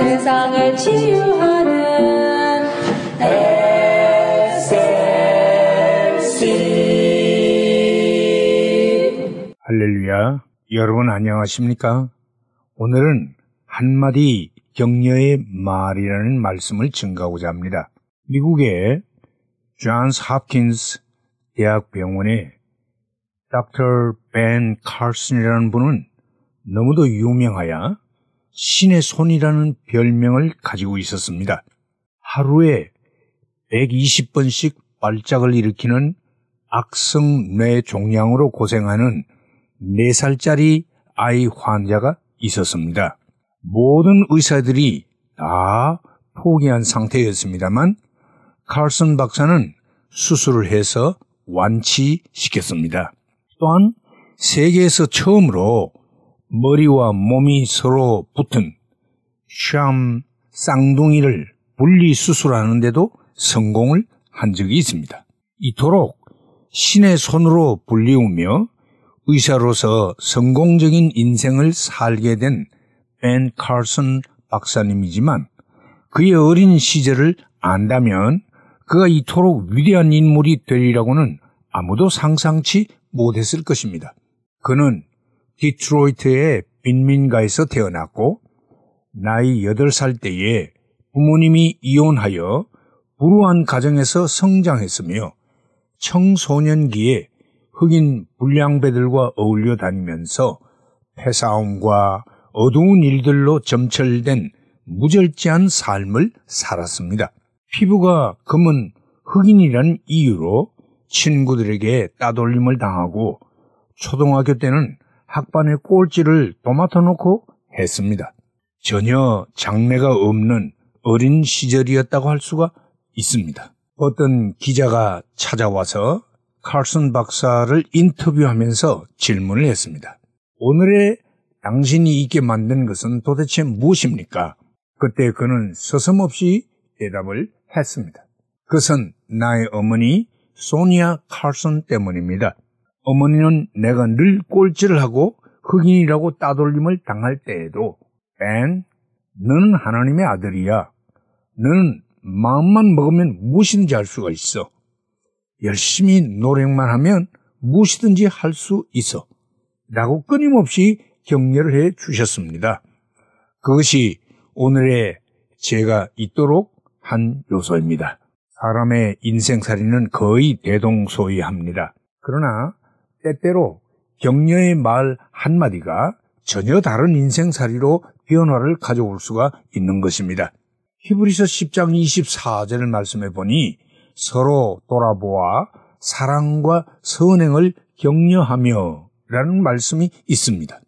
세상을 치유하는 SLC 할렐루야. 여러분 안녕하십니까? 오늘은 한마디 격려의 말이라는 말씀을 증가하고자 합니다. 미국의 존스 홉킨스 대학병원의 Dr. Ben Carson이라는 분은 너무도 유명하여 신의 손이라는 별명을 가지고 있었습니다. 하루에 120번씩 발작을 일으키는 악성 뇌 종양으로 고생하는 4살짜리 아이 환자가 있었습니다. 모든 의사들이 다 포기한 상태였습니다만 칼슨 박사는 수술을 해서 완치시켰습니다. 또한 세계에서 처음으로 머리와 몸이 서로 붙은 샴 쌍둥이를 분리 수술하는데도 성공을 한 적이 있습니다. 이토록 신의 손으로 불리우며 의사로서 성공적인 인생을 살게 된 벤 칼슨 박사님이지만 그의 어린 시절을 안다면 그가 이토록 위대한 인물이 되리라고는 아무도 상상치 못했을 것입니다. 그는 디트로이트의 빈민가에서 태어났고 나이 8살 때에 부모님이 이혼하여 불우한 가정에서 성장했으며 청소년기에 흑인 불량배들과 어울려 다니면서 폐싸움과 어두운 일들로 점철된 무절제한 삶을 살았습니다. 피부가 검은 흑인이라는 이유로 친구들에게 따돌림을 당하고 초등학교 때는 학반에 꼴찌를 도맡아 놓고 했습니다. 전혀 장래가 없는 어린 시절이었다고 할 수가 있습니다. 어떤 기자가 찾아와서 칼슨 박사를 인터뷰하면서 질문을 했습니다. 오늘의 당신이 있게 만든 것은 도대체 무엇입니까? 그때 그는 서슴없이 대답을 했습니다. 그것은 나의 어머니 소니아 칼슨 때문입니다. 어머니는 내가 늘 꼴찌를 하고 흑인이라고 따돌림을 당할 때에도 벤, 너는 하나님의 아들이야. 너는 마음만 먹으면 무엇이든지 할 수가 있어. 열심히 노력만 하면 무엇이든지 할 수 있어. 라고 끊임없이 격려를 해 주셨습니다. 그것이 오늘의 제가 있도록 한 요소입니다. 사람의 인생살이는 거의 대동소이합니다. 그러나 때때로 격려의 말 한마디가 전혀 다른 인생살이로 변화를 가져올 수가 있는 것입니다. 히브리서 10장 24절을 말씀해 보니 서로 돌아보아 사랑과 선행을 격려하며 라는 말씀이 있습니다.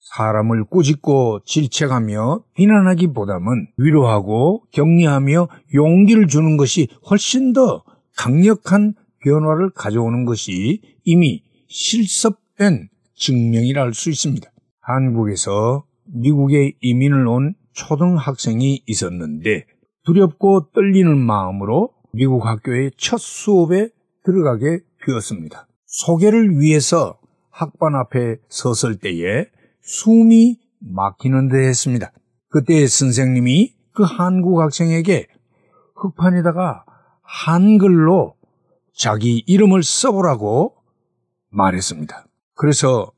사람을 꾸짖고 질책하며 비난하기보다는 위로하고 격려하며 용기를 주는 것이 훨씬 더 강력한 변화를 가져오는 것이 이미 실습된 증명이라 할 수 있습니다. 한국에서 미국에 이민을 온 초등학생이 있었는데 두렵고 떨리는 마음으로 미국 학교의 첫 수업에 들어가게 되었습니다. 소개를 위해서 학반 앞에 섰을 때에 숨이 막히는 듯 했습니다. 그때 선생님이 그 한국 학생에게 흑판에다가 한글로 자기 이름을 써보라고 말했습니다. 그래서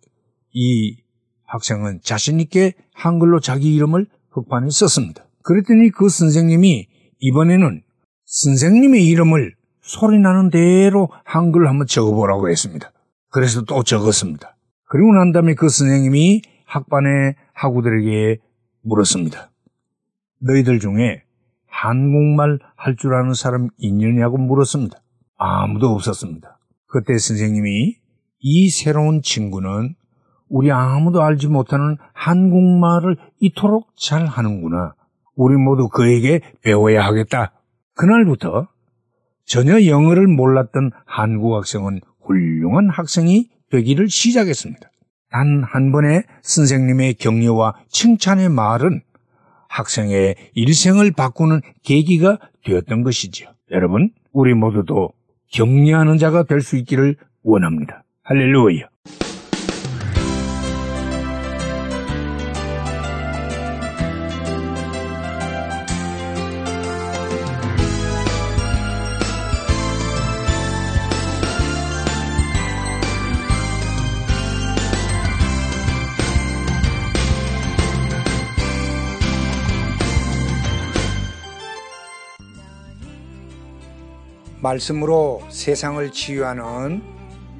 이 학생은 자신있게 한글로 자기 이름을 흑판에 썼습니다. 그랬더니 그 선생님이 이번에는 선생님의 이름을 소리나는 대로 한글로 한번 적어보라고 했습니다. 그래서 또 적었습니다. 그리고 난 다음에 그 선생님이 학반의 학우들에게 물었습니다. 너희들 중에 한국말 할 줄 아는 사람 있느냐고 물었습니다. 아무도 없었습니다. 그때 선생님이 이 새로운 친구는 우리 아무도 알지 못하는 한국말을 이토록 잘 하는구나. 우리 모두 그에게 배워야 하겠다. 그날부터 전혀 영어를 몰랐던 한국 학생은 훌륭한 학생이 되기를 시작했습니다. 단 한 번의 선생님의 격려와 칭찬의 말은 학생의 일생을 바꾸는 계기가 되었던 것이죠. 여러분, 우리 모두도 격려하는 자가 될 수 있기를 원합니다. 할렐루야. 말씀으로 세상을 치유하는